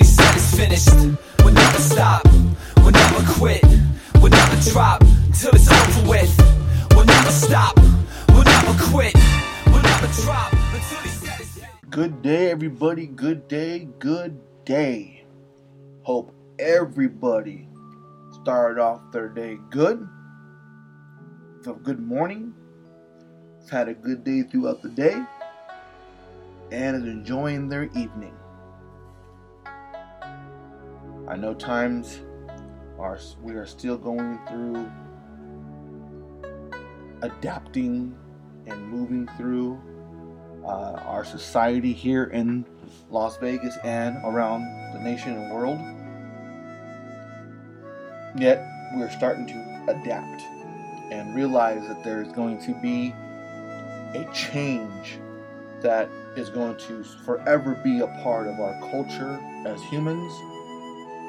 it's finished. We'll never stop, we'll never quit, we'll never drop till it's over with. We'll never stop, we'll never quit, we'll never drop. Good day, everybody. Good day. Good day. Hope everybody started off their day good. So, good morning. Had a good day throughout the day and is enjoying their evening. I know times are we are still going through adapting and moving through uh, our society here in Las Vegas and around the nation and world. Yet we're starting to adapt and realize that there is going to be a change that is going to forever be a part of our culture as humans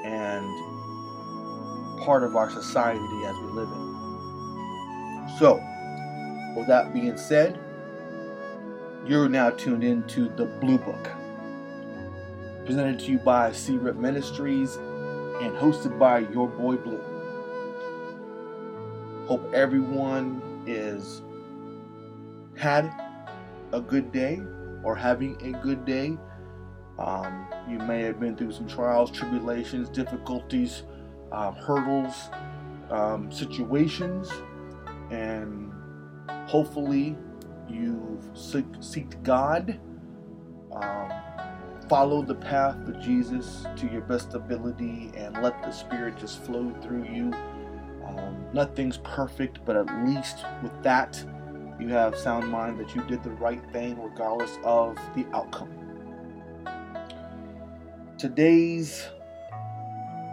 and part of our society as we live in. So, with that being said, you're now tuned into the Blue Book, presented to you by SeeRIP Ministries and hosted by your boy Blue. Hope everyone is had a good day or having a good day. Um, you may have been through some trials, tribulations, difficulties, um, hurdles, um, situations, and hopefully you've seek, seeked God, um, follow the path of Jesus to your best ability, and let the Spirit just flow through you. Um, nothing's perfect, but at least with that, you have sound mind that you did the right thing regardless of the outcome. Today's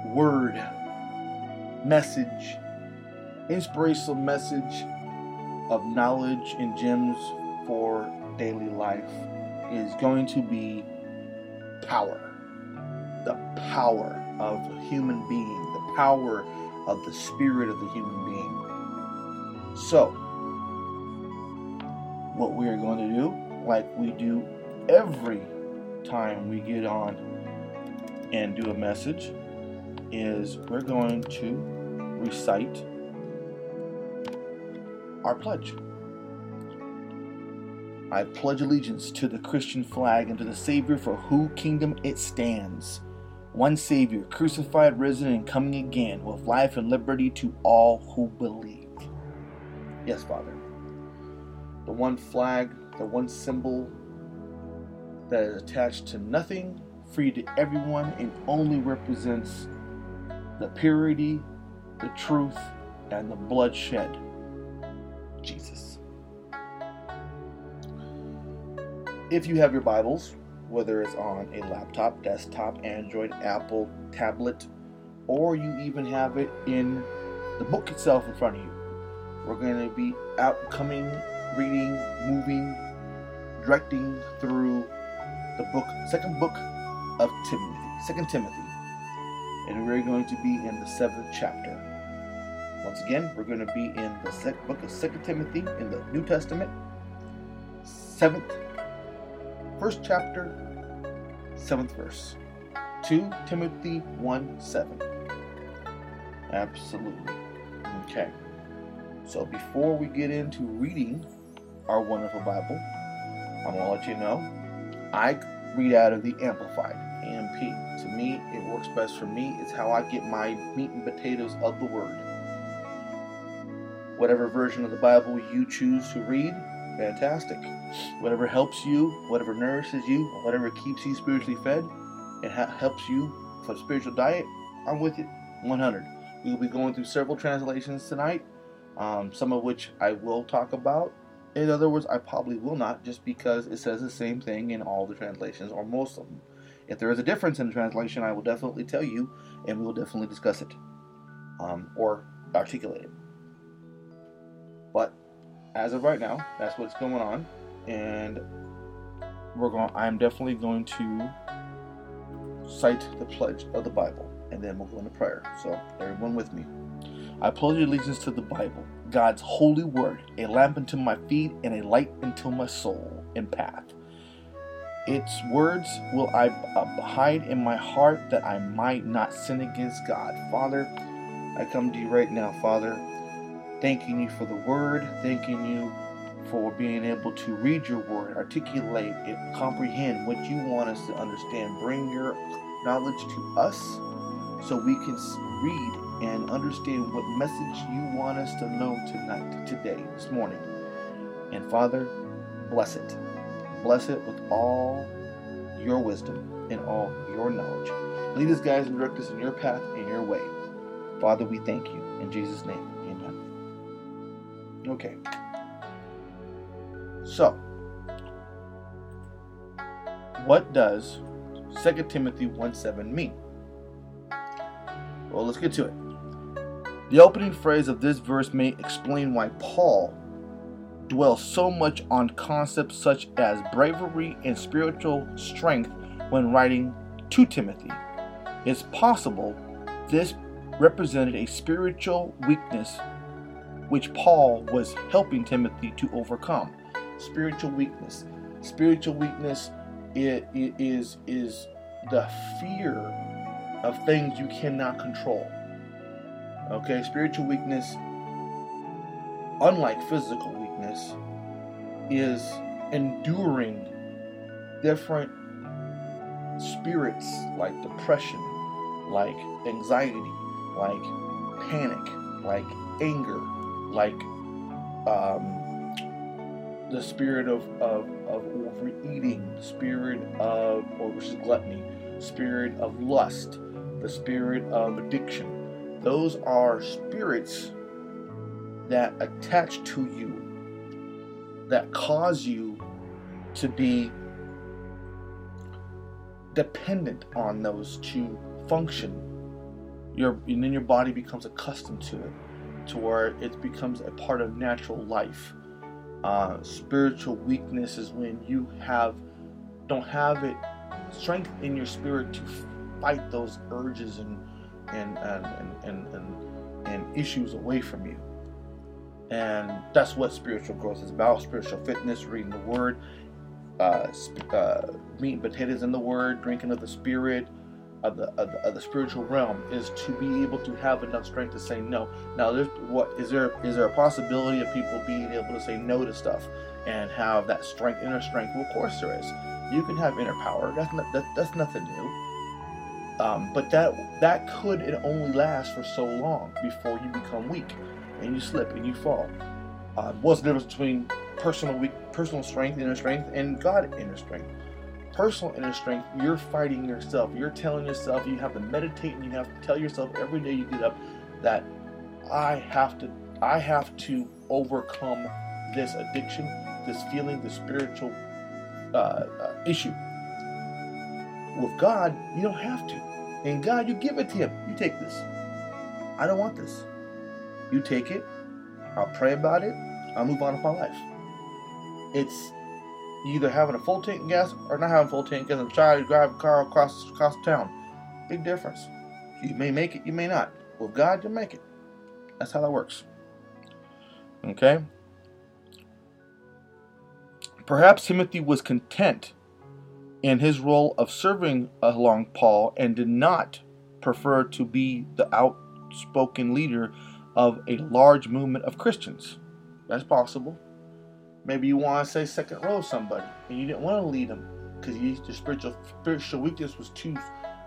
word, message, inspirational message of knowledge and gems for daily life is going to be power. The power of a human being, the power of the spirit of the human being. So, what we are going to do, like we do every time we get on and do a message, is we're going to recite our pledge. I pledge allegiance to the Christian flag and to the Savior for whose kingdom it stands. One Savior, crucified, risen, and coming again, with life and liberty to all who believe. Yes, Father. The one flag, the one symbol that is attached to nothing, free to everyone, and only represents the purity, the truth, and the bloodshed. Jesus. If you have your Bibles, whether it's on a laptop, desktop, Android, Apple, tablet, or you even have it in the book itself in front of you, we're going to be outcoming, reading, moving, directing through the book, second book of Timothy, Second Timothy, and we're going to be in the seventh chapter. Once again, we're going to be in the book of Second Timothy in the New Testament, seventh, first chapter, seventh verse. 2 Timothy 1 7. Absolutely. Okay. So before we get into reading our wonderful Bible, I'm going to let you know I read out of the Amplified AMP. To me, it works best for me. It's how I get my meat and potatoes of the Word whatever version of the Bible you choose to read, fantastic. Whatever helps you, whatever nourishes you, whatever keeps you spiritually fed, and ha- helps you for the spiritual diet, I'm with you 100. We will be going through several translations tonight, um, some of which I will talk about. In other words, I probably will not, just because it says the same thing in all the translations, or most of them. If there is a difference in the translation, I will definitely tell you, and we will definitely discuss it um, or articulate it. But as of right now, that's what's going on, and we're going. I'm definitely going to cite the pledge of the Bible, and then we'll go into prayer. So everyone with me. I pledge allegiance to the Bible, God's holy word, a lamp unto my feet and a light unto my soul and path. Its words will I hide in my heart that I might not sin against God. Father, I come to you right now, Father, thanking you for the word, thanking you for being able to read your word, articulate it, comprehend what you want us to understand. Bring your knowledge to us so we can read and understand what message you want us to know tonight, today, this morning. And Father, bless it. Bless it with all your wisdom and all your knowledge. Lead us, guys, and direct us in your path and your way. Father, we thank you. In Jesus' name, amen. Okay. So, what does 2 Timothy 1 7 mean? Well, let's get to it. The opening phrase of this verse may explain why Paul dwells so much on concepts such as bravery and spiritual strength when writing to Timothy. It's possible this represented a spiritual weakness which Paul was helping Timothy to overcome. Spiritual weakness. Spiritual weakness is, is the fear of things you cannot control. Okay, spiritual weakness, unlike physical weakness, is enduring different spirits like depression, like anxiety, like panic, like anger, like um, the spirit of, of, of overeating, spirit of, or which is gluttony, spirit of lust, the spirit of addiction. Those are spirits that attach to you, that cause you to be dependent on those to function. Your, and then your body becomes accustomed to it, to where it becomes a part of natural life. Uh, spiritual weakness is when you have don't have it strength in your spirit to fight those urges and and and and, and, and, and issues away from you. And that's what spiritual growth is about. Spiritual fitness, reading the Word, uh, uh, meat and potatoes in the Word, drinking of the Spirit, of the, of the, of the spiritual realm is to be able to have enough strength to say no. Now, there's what is there is there a possibility of people being able to say no to stuff and have that strength, inner strength? Well, of course there is. You can have inner power. That's not that, that's nothing new. Um, but that that could and only last for so long before you become weak and you slip and you fall. Uh, what's the difference between personal weak, personal strength, inner strength, and God inner strength? personal inner strength, you're fighting yourself. You're telling yourself, you have to meditate and you have to tell yourself every day you get up that I have to I have to overcome this addiction, this feeling, this spiritual uh, uh, issue. With God, you don't have to. And God, you give it to Him. You take this. I don't want this. You take it. I'll pray about it. I'll move on with my life. It's either having a full tank of gas or not having full tank gas and try to drive a car across across town. Big difference. You may make it, you may not. With God, you'll make it. That's how that works. Okay? Perhaps Timothy was content in his role of serving along Paul and did not prefer to be the outspoken leader of a large movement of Christians. That's possible. Maybe you want to say second row somebody, and you didn't want to lead them because your spiritual spiritual weakness was too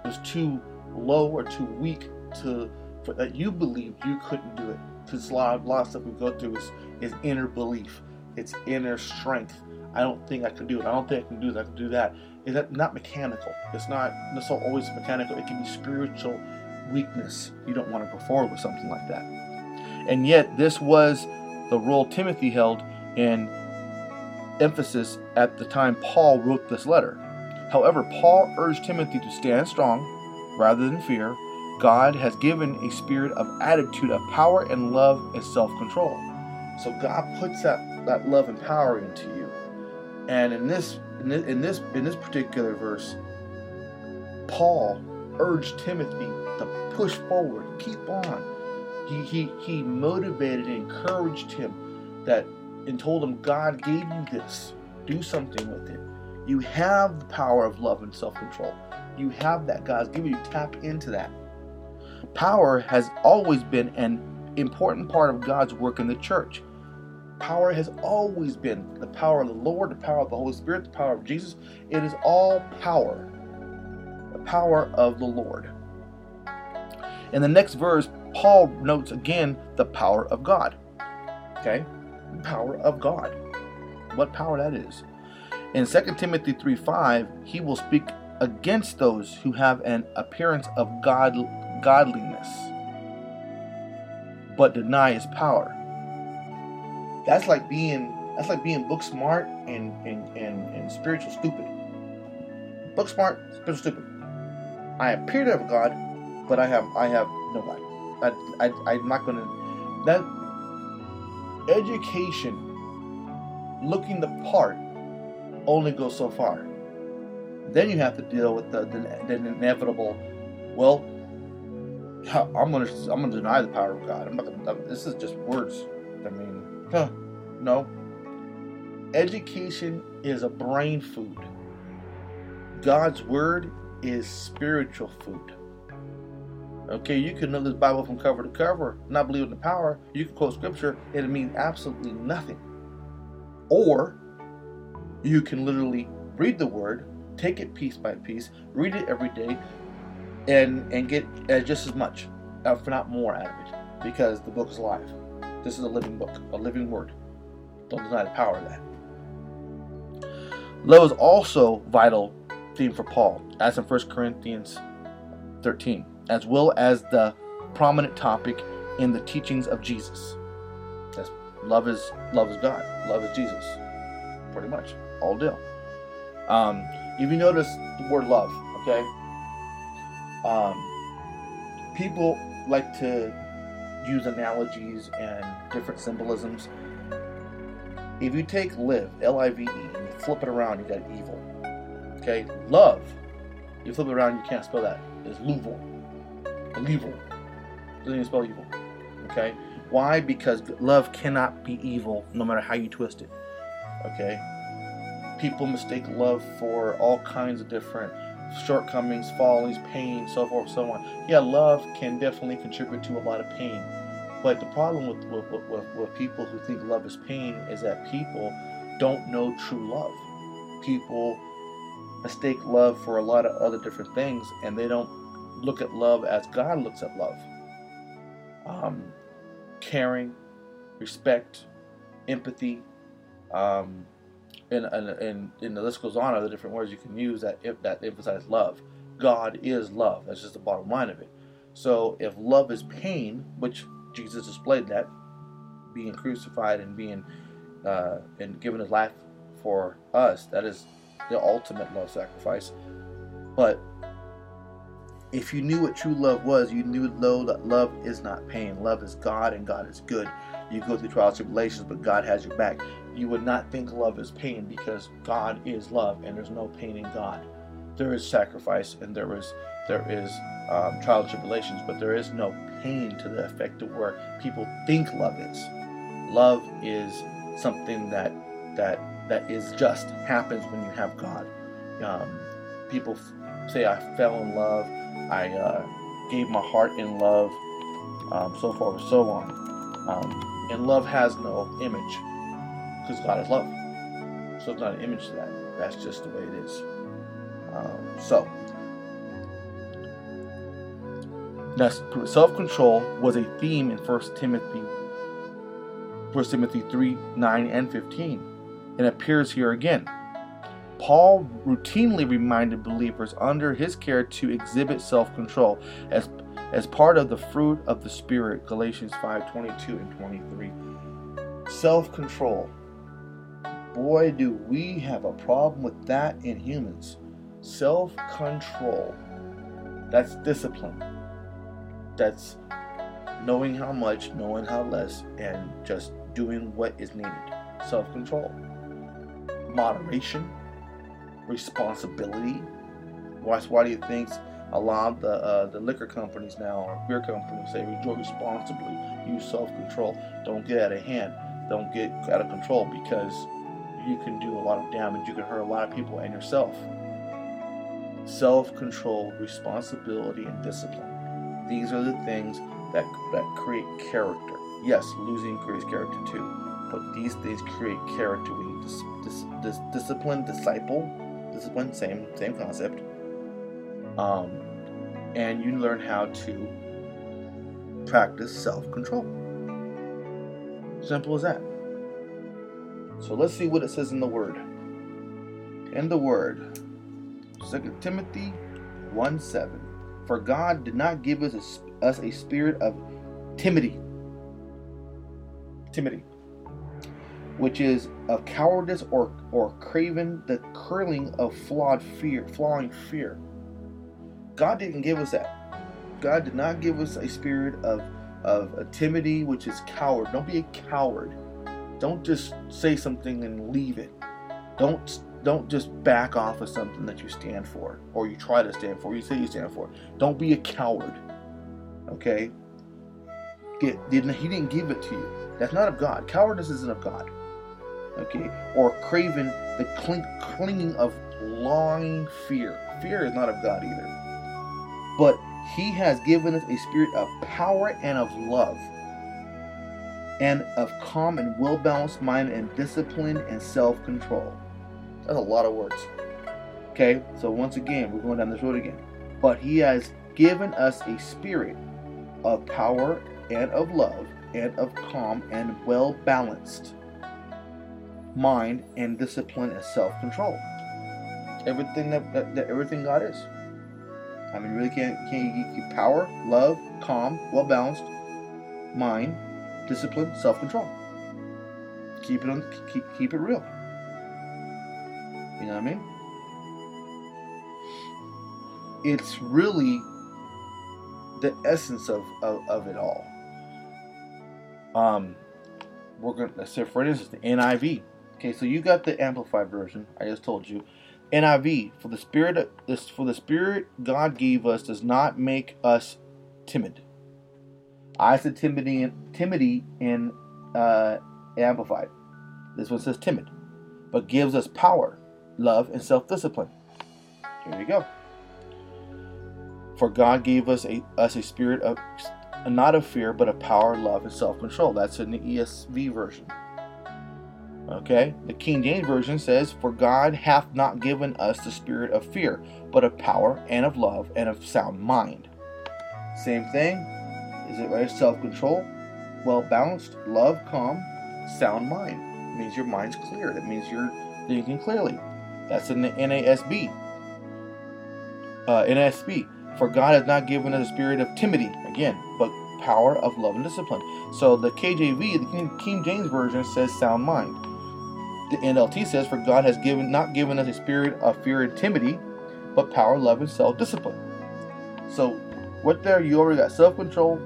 was too low or too weak to for, that you believed you couldn't do it. Because a lot, a lot of stuff we go through is is inner belief, it's inner strength. I don't think I can do it. I don't think I can do that. I can do that. Is that not mechanical? It's not. Not always mechanical. It can be spiritual weakness. You don't want to go forward with something like that. And yet, this was the role Timothy held in emphasis at the time Paul wrote this letter. However, Paul urged Timothy to stand strong rather than fear. God has given a spirit of attitude of power and love and self control. So God puts that, that love and power into you. And in this, in this in this in this particular verse, Paul urged Timothy to push forward, keep on. He, he, he motivated and encouraged him that and told him, God gave you this. Do something with it. You have the power of love and self control. You have that. God's given you. Tap into that. Power has always been an important part of God's work in the church. Power has always been the power of the Lord, the power of the Holy Spirit, the power of Jesus. It is all power. The power of the Lord. In the next verse, Paul notes again the power of God. Okay? Power of God. What power that is. In 2 Timothy 3 5, he will speak against those who have an appearance of God, godliness but deny his power. That's like being that's like being book smart and and, and, and spiritual stupid. Book smart, spiritual stupid. I appear to have God, but I have I have no God. I, I I'm not gonna that education looking the part only goes so far. Then you have to deal with the, the, the inevitable. Well, I'm gonna I'm gonna deny the power of God. I'm not gonna. This is just words. I mean, huh, no. Education is a brain food. God's word is spiritual food. Okay, you can know this Bible from cover to cover, not believe in the power. You can quote scripture, and it means absolutely nothing. Or you can literally read the word, take it piece by piece, read it every day, and and get uh, just as much, uh, if not more, out of it, because the book is alive. This is a living book, a living word. Don't deny the power of that. Love is also vital theme for Paul, as in 1 Corinthians 13, as well as the prominent topic in the teachings of Jesus. That's, love is love is God. Love is Jesus. Pretty much all deal. Um, if you notice the word love, okay, um, people like to use analogies and different symbolisms. If you take live, L I V E, and you flip it around, you got evil. Okay, love, you flip it around, you can't spell that. It's luval, evil. Doesn't even spell evil. Okay, why? Because love cannot be evil, no matter how you twist it. Okay, people mistake love for all kinds of different shortcomings, fallings, pain, so forth, so on. Yeah, love can definitely contribute to a lot of pain. But the problem with, with, with, with people who think love is pain is that people don't know true love. People mistake love for a lot of other different things, and they don't look at love as God looks at love. Um, caring, respect, empathy, um, and, and, and, and the list goes on of the different words you can use that that emphasize love. God is love. That's just the bottom line of it. So if love is pain, which Jesus displayed that, being crucified and being uh, and giving His life for us, that is the ultimate love sacrifice. But if you knew what true love was, you knew though that love is not pain. Love is God and God is good. You go through trials and tribulations, but God has your back you would not think love is pain because God is love and there's no pain in God. There is sacrifice and there is there is um, trial and tribulations, but there is no pain to the effect of where people think love is. Love is something that that that is just happens when you have God. Um, people f- say I fell in love, I uh, gave my heart in love, um, so forth and so on. Um, and love has no image because God is love. So it's not an image to that. That's just the way it is. Um, so, now self-control was a theme in 1 Timothy, 1 Timothy 3, 9, and 15, and appears here again. Paul routinely reminded believers under his care to exhibit self-control as as part of the fruit of the Spirit, Galatians 5:22 and 23. Self-control boy, do we have a problem with that in humans. Self control. That's discipline. That's knowing how much, knowing how less, and just doing what is needed. Self control. Moderation. Responsibility. Why, why do you think a lot of the, uh, the liquor companies now or beer companies say enjoy responsibly, use self control, don't get out of hand, don't get out of control because you can do a lot of damage. You can hurt a lot of people and yourself. Self control, responsibility, and discipline. These are the things that, that create character. Yes, losing creates character too, but these things create character. We need dis, dis, dis, discipline, disciple, discipline, same same concept. Um, and you learn how to practice self control. Simple as that. So let's see what it says in the Word. In the Word, 2 Timothy 1 7. For God did not give us a, us a spirit of timidity, timidity, which is of cowardice or, or craven, the curling of flawed fear, flawing fear. God didn't give us that. God did not give us a spirit of of a timidity, which is coward. Don't be a coward. Don't just say something and leave it. Don't don't just back off of something that you stand for or you try to stand for. You say you stand for. Don't be a coward. Okay. Get he didn't give it to you. That's not of God. Cowardice isn't of God. Okay. Or craven the cling, clinging of longing fear. Fear is not of God either. But he has given us a spirit of power and of love, and of calm and well balanced mind, and discipline and self control. That's a lot of words. Okay, so once again, we're going down this road again. But He has given us a spirit of power and of love, and of calm and well balanced mind, and discipline and self control. Everything that, that, that everything God is. I mean, really can't can you keep power, love, calm, well balanced, mind, discipline, self control. Keep it on, keep keep it real. You know what I mean? It's really the essence of, of, of it all. Um, we're gonna let's say for instance the NIV. Okay, so you got the amplified version. I just told you. NIV, for the spirit this for the spirit God gave us does not make us timid. I said timidity, timidity in uh, amplified. This one says timid, but gives us power, love, and self-discipline. Here you go. For God gave us a us a spirit of not of fear, but of power, love, and self-control. That's in the ESV version. Okay? The King James Version says, For God hath not given us the spirit of fear, but of power and of love and of sound mind. Same thing. Is it right? Self control, well balanced, love, calm, sound mind. It means your mind's clear. That means you're thinking clearly. That's in the NASB. Uh, NASB. For God has not given us a spirit of timidity, again, but power of love and discipline. So the KJV, the King James Version, says sound mind. The NLT says, For God has given not given us a spirit of fear and timidity, but power, love, and self discipline. So, what there you already got self control,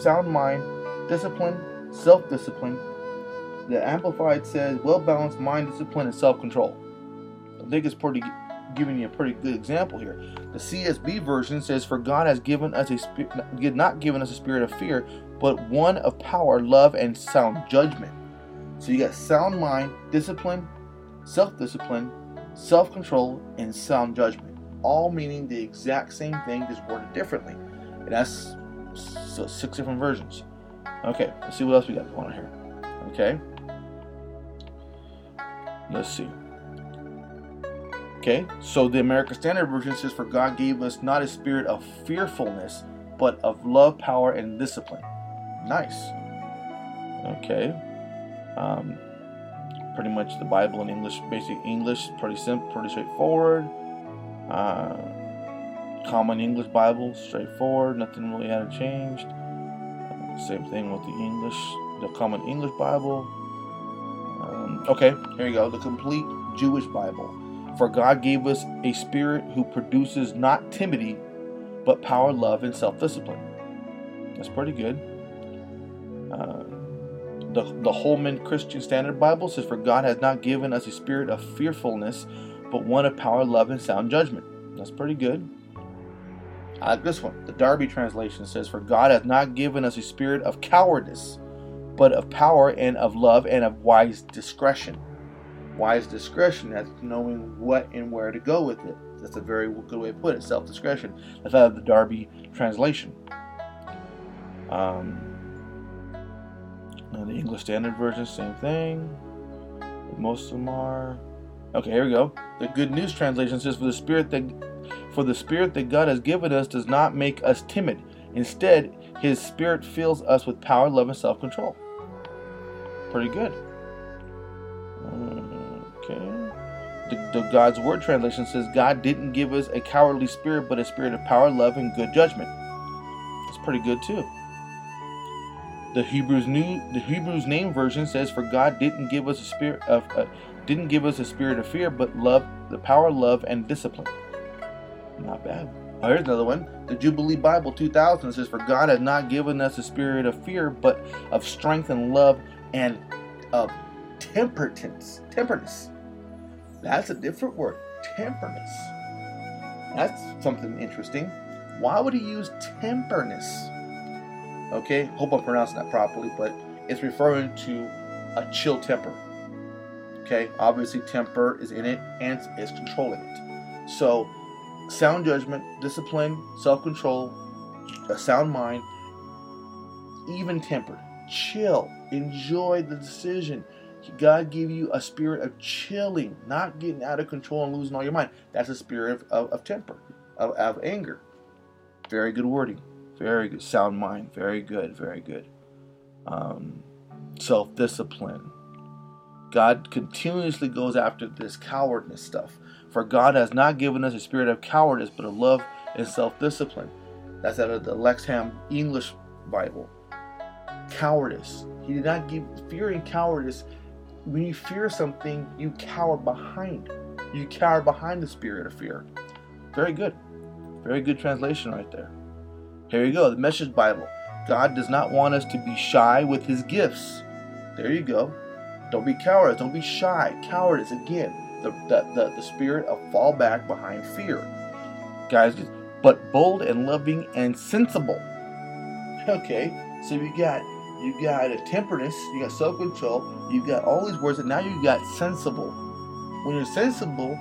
sound mind, discipline, self discipline. The Amplified says, well balanced mind, discipline, and self control. I think it's pretty giving you a pretty good example here. The CSB version says, "For God has given us a spirit, not given us a spirit of fear, but one of power, love, and sound judgment." So you got sound mind, discipline, self discipline, self control, and sound judgment. All meaning the exact same thing, just worded differently. And that's six different versions. Okay, let's see what else we got going on here. Okay. Let's see. Okay, so the American Standard Version says, For God gave us not a spirit of fearfulness, but of love, power, and discipline. Nice. Okay. Um, pretty much the Bible in English, basic English, pretty simple, pretty straightforward. Uh, common English Bible, straightforward, nothing really had changed. Uh, same thing with the English, the Common English Bible. Um, okay, here you go, the complete Jewish Bible. For God gave us a spirit who produces not timidity, but power, love, and self discipline. That's pretty good. Uh, the, the Holman Christian Standard Bible says, For God has not given us a spirit of fearfulness, but one of power, love, and sound judgment. That's pretty good. I like this one. The Darby translation says, For God has not given us a spirit of cowardice, but of power and of love and of wise discretion. Wise discretion, that's knowing what and where to go with it. That's a very good way to put it. Self discretion. That's out of the Darby translation. Um, the English Standard Version, same thing. Most of them are. Okay, here we go. The Good News translation says, "For the Spirit that, for the Spirit that God has given us does not make us timid. Instead, His Spirit fills us with power, love, and self-control." Pretty good. Okay. The, the God's Word translation says, "God didn't give us a cowardly spirit, but a spirit of power, love, and good judgment." That's pretty good too. The Hebrews new the Hebrew Names version says, "For God didn't give us a spirit of uh, didn't give us a spirit of fear, but love, the power, love, and discipline." Not bad. Oh, here's another one. The Jubilee Bible 2000 says, "For God has not given us a spirit of fear, but of strength and love and of temperance." Temperance. That's a different word. Temperance. That's something interesting. Why would he use temperance? Okay, hope I'm pronouncing that properly, but it's referring to a chill temper. Okay, obviously temper is in it and is controlling it. So, sound judgment, discipline, self-control, a sound mind, even tempered, chill, enjoy the decision. God give you a spirit of chilling, not getting out of control and losing all your mind. That's a spirit of, of, of temper, of, of anger. Very good wording. Very good. Sound mind. Very good. Very good. Um, Self discipline. God continuously goes after this cowardness stuff. For God has not given us a spirit of cowardice, but of love and self discipline. That's out of the Lexham English Bible. Cowardice. He did not give fear and cowardice. When you fear something, you cower behind. You cower behind the spirit of fear. Very good. Very good translation right there. Here you go, the Message Bible. God does not want us to be shy with his gifts. There you go. Don't be cowards. Don't be shy. Cowardice, again, the, the, the, the spirit of fall back behind fear. Guys, but bold and loving and sensible. Okay, so you got you got a temperance, you got self-control, you got all these words, and now you got sensible. When you're sensible,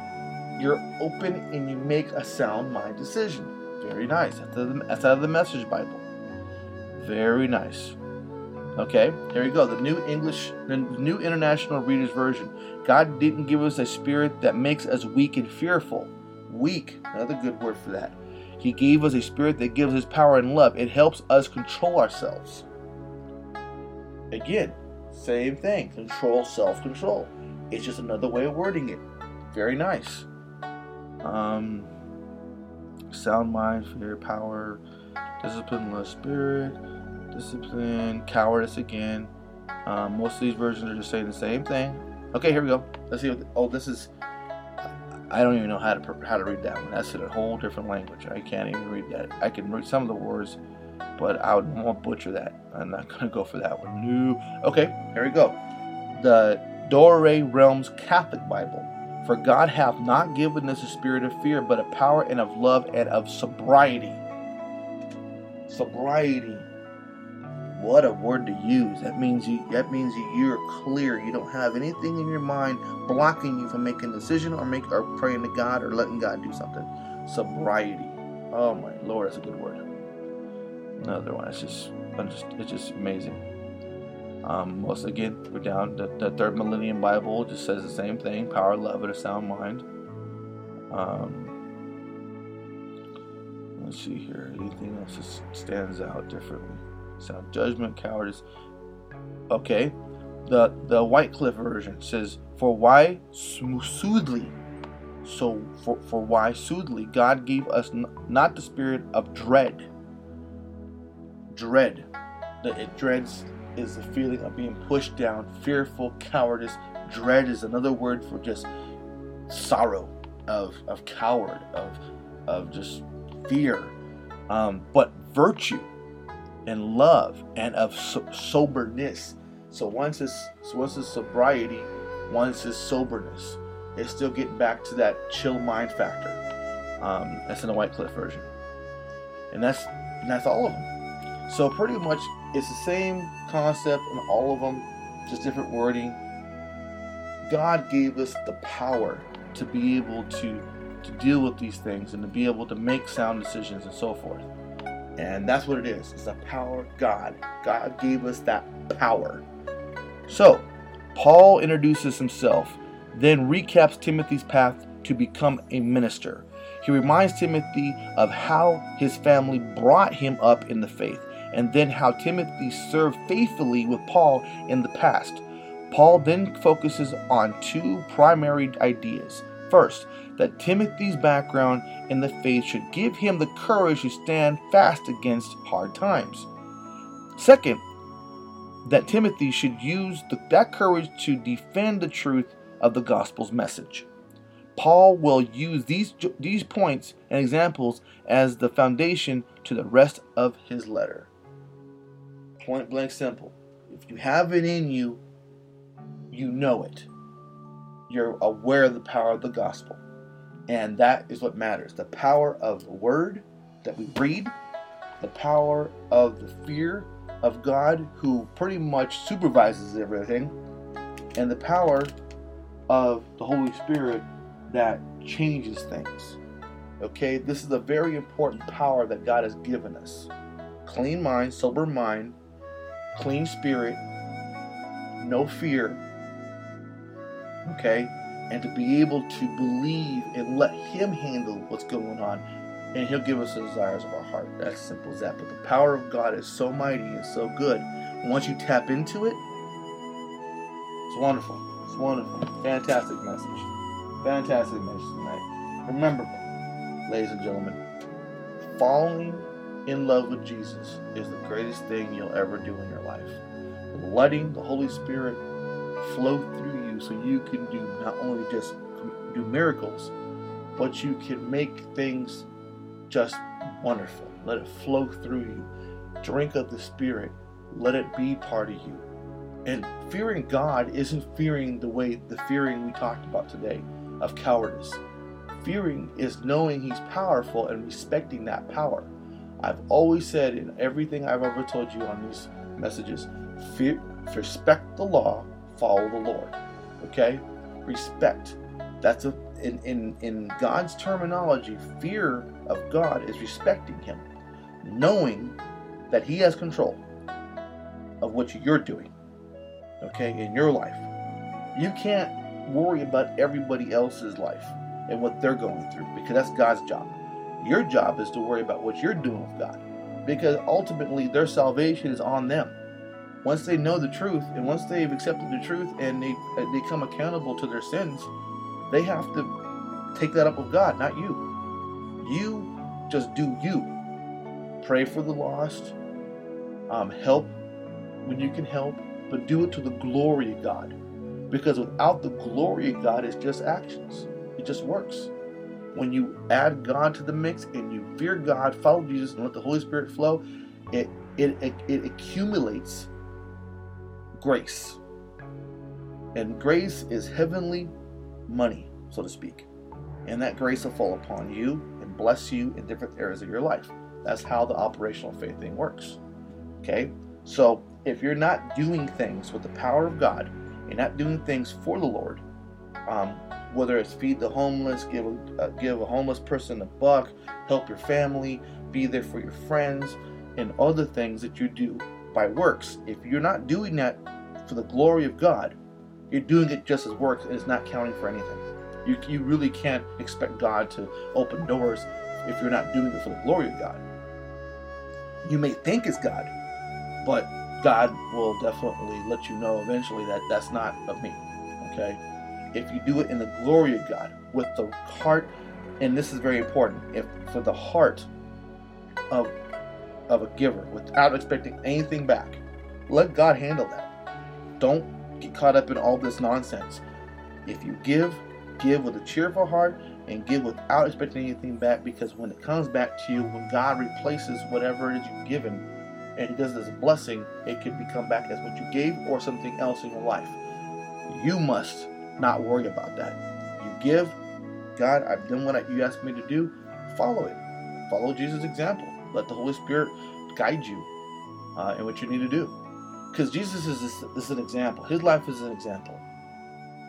you're open and you make a sound mind decision. Very nice. That's out, of the, Message Bible. Very nice. Okay, here you go. The New English, the New International Reader's Version. God didn't give us a spirit that makes us weak and fearful. Weak, another good word for that. He gave us a spirit that gives us power and love. It helps us control ourselves. Again, same thing. Control, self control. It's just another way of wording it. Very nice. Um, sound mind, fear, power, discipline, love, spirit, discipline, cowardice again. Um, most of these versions are just saying the same thing. Okay, here we go. Let's see. What the, oh, this is. I don't even know how to how to read that one. That's in a whole different language. I can't even read that. I can read some of the words, but I would won't butcher that. I'm not gonna go for that one. No. Okay, here we go. The Douay-Rheims Catholic Bible. For God hath not given us a spirit of fear, but a power and of love and of sobriety. Sobriety. What a word to use. That means you that means you, you're clear. You don't have anything in your mind blocking you from making a decision or make or praying to God or letting God do something. Sobriety. Oh my lord, that's a good word. Another one. It's just it's just amazing. Um, most again, we're down. The, the third millennium Bible just says the same thing: power, love, and a sound mind. Um, let's see here. Anything else that stands out differently? Sound judgment, cowardice. Okay, the the Wycliffe version says, "For why soothly." So for for why soothly God gave us n- not the spirit of dread. Dread, that it dreads is the feeling of being pushed down, fearful, cowardice. Dread is another word for just sorrow, of of coward, of of just fear. Um, but virtue and love and of so- soberness. So once it's so once it's sobriety, once it's soberness, it's still getting back to that chill mind factor. Um, that's in the Wycliffe version, and that's and that's all of them. So pretty much it's the same concept in all of them, just different wording. God gave us the power to be able to to deal with these things and to be able to make sound decisions and so forth. And that's what it is. It's the power of God. God gave us that power. So, Paul introduces himself, then recaps Timothy's path to become a minister. He reminds Timothy of how his family brought him up in the faith, and then how Timothy served faithfully with Paul in the past. Paul then focuses on two primary ideas. First, that Timothy's background in the faith should give him the courage to stand fast against hard times. Second, that Timothy should use the, that courage to defend the truth of the gospel's message. Paul will use these, these points and examples as the foundation to the rest of his letter. Point blank simple. If you have it in you, you know it. You're aware of the power of the gospel. And that is what matters the power of the word that we read, the power of the fear of God, who pretty much supervises everything, and the power of the Holy Spirit that changes things. Okay, this is a very important power that God has given us clean mind, sober mind, clean spirit, no fear. Okay, and to be able to believe and let Him handle what's going on. And He'll give us the desires of our heart. That's simple as that. But the power of God is so mighty and so good. Once you tap into it, it's wonderful. It's wonderful. Fantastic message. Fantastic message tonight. Remember, ladies and gentlemen, falling in love with Jesus is the greatest thing you'll ever do in your life. Letting the Holy Spirit flow through you so you can do not only just do miracles, but you can make things just wonderful. Let it flow through you. Drink of the Spirit. Let it be part of you. And fearing God isn't fearing the way the fearing we talked about today of cowardice. Fearing is knowing He's powerful and respecting that power. I've always said in everything I've ever told you on these messages, fear, respect the law, follow the Lord. Okay? Respect. That's a in, in, in God's terminology, fear of God is respecting Him, knowing that He has control of what you're doing, okay, in your life. You can't worry about everybody else's life and what they're going through because that's God's job. Your job is to worry about what you're doing with God because ultimately their salvation is on them once they know the truth and once they've accepted the truth and they they come accountable to their sins, they have to take that up with God, not you. You just do you. Pray for the lost. Um, help when you can help, but do it to the glory of God. Because without the glory of God, it's just actions. It just works. When you add God to the mix and you fear God, follow Jesus, and let the Holy Spirit flow, it it, it, it accumulates grace. And grace is heavenly money, so to speak. And that grace will fall upon you and bless you in different areas of your life. That's how the operational faith thing works. Okay? So if you're not doing things with the power of God, you're not doing things for the Lord, um, whether it's feed the homeless, give a, uh, give a homeless person a buck, help your family, be there for your friends, and other things that you do by works. If you're not doing that for the glory of God, you're doing it just as works and it's not counting for anything. You, you really can't expect God to open doors if you're not doing it for the glory of God. You may think it's God, but God will definitely let you know eventually that that's not of me. Okay? If you do it in the glory of God, with the heart, and this is very important, if for the heart of of a giver without expecting anything back, let God handle that. Don't get caught up in all this nonsense. If you give, give with a cheerful heart and give without expecting anything back because when it comes back to you, when God replaces whatever it is you've given and He does this blessing, it can become back as what you gave or something else in your life. You must not worry about that. You give, God, I've done what you asked me to do, follow it. Follow Jesus' example. Let the Holy Spirit guide you uh, in what you need to do. Because Jesus is, is an example. His life is an example.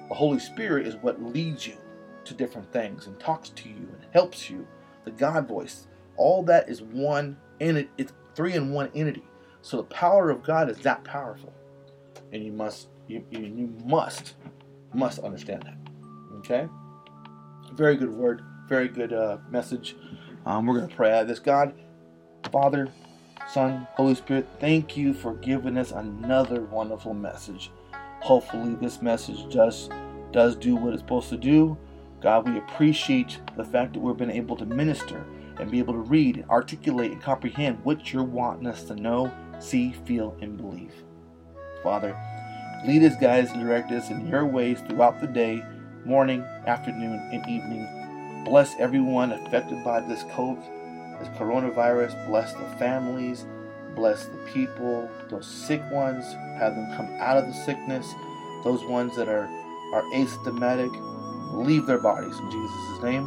The Holy Spirit is what leads you to different things and talks to you and helps you. The God voice, all that is one and it, it's three in one entity. So the power of God is that powerful, and you must you, you must must understand that. Okay, very good word, very good uh, message. Um, we're gonna pray out this. God, Father, Son, Holy Spirit, thank you for giving us another wonderful message. Hopefully, this message just does do what it's supposed to do. God, we appreciate the fact that we've been able to minister and be able to read, articulate, and comprehend what you're wanting us to know, see, feel, and believe. Father, lead us, guys, and direct us in your ways throughout the day, morning, afternoon, and evening. Bless everyone affected by this COVID, this coronavirus. Bless the families. Bless the people, those sick ones. Have them come out of the sickness. Those ones that are, are asymptomatic, leave their bodies in Jesus' name.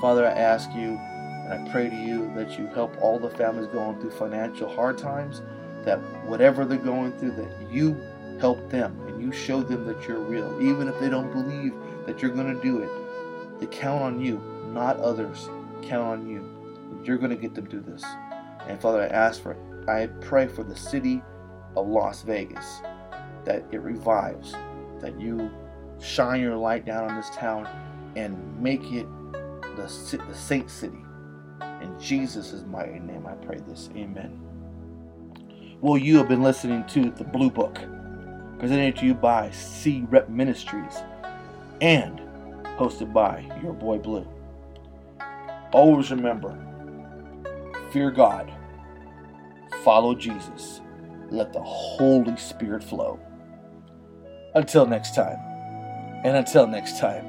Father, I ask you and I pray to you that you help all the families going through financial hard times, that whatever they're going through, that you help them and you show them that you're real. Even if they don't believe that you're going to do it, they count on you, not others. Count on you. You're going to get them through this. And Father, I ask for, it. I pray for the city of Las Vegas, that it revives, that you shine your light down on this town and make it the, the saint city in Jesus' mighty name, I pray this. Amen. Well, you have been listening to The Blue Book, presented to you by SeeRIP Ministries and hosted by your boy Blue. Always remember fear God, follow Jesus, let the Holy Spirit flow. Until next time, and until next time,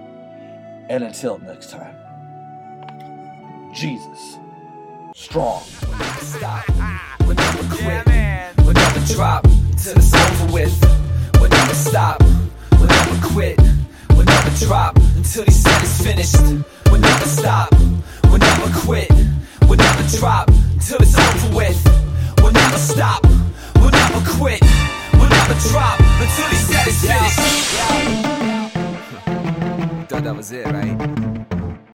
and until next time. Jesus. Strong. Stop. We'll never quit. We'll never drop with. We'll never stop. We'll never quit. We'll never drop until he said it's finished. We'll never stop. We'll never quit. We'll never drop until it's over with. We'll never stop. We'll never quit. We'll never drop until he said it's finished. Thought that was it, right?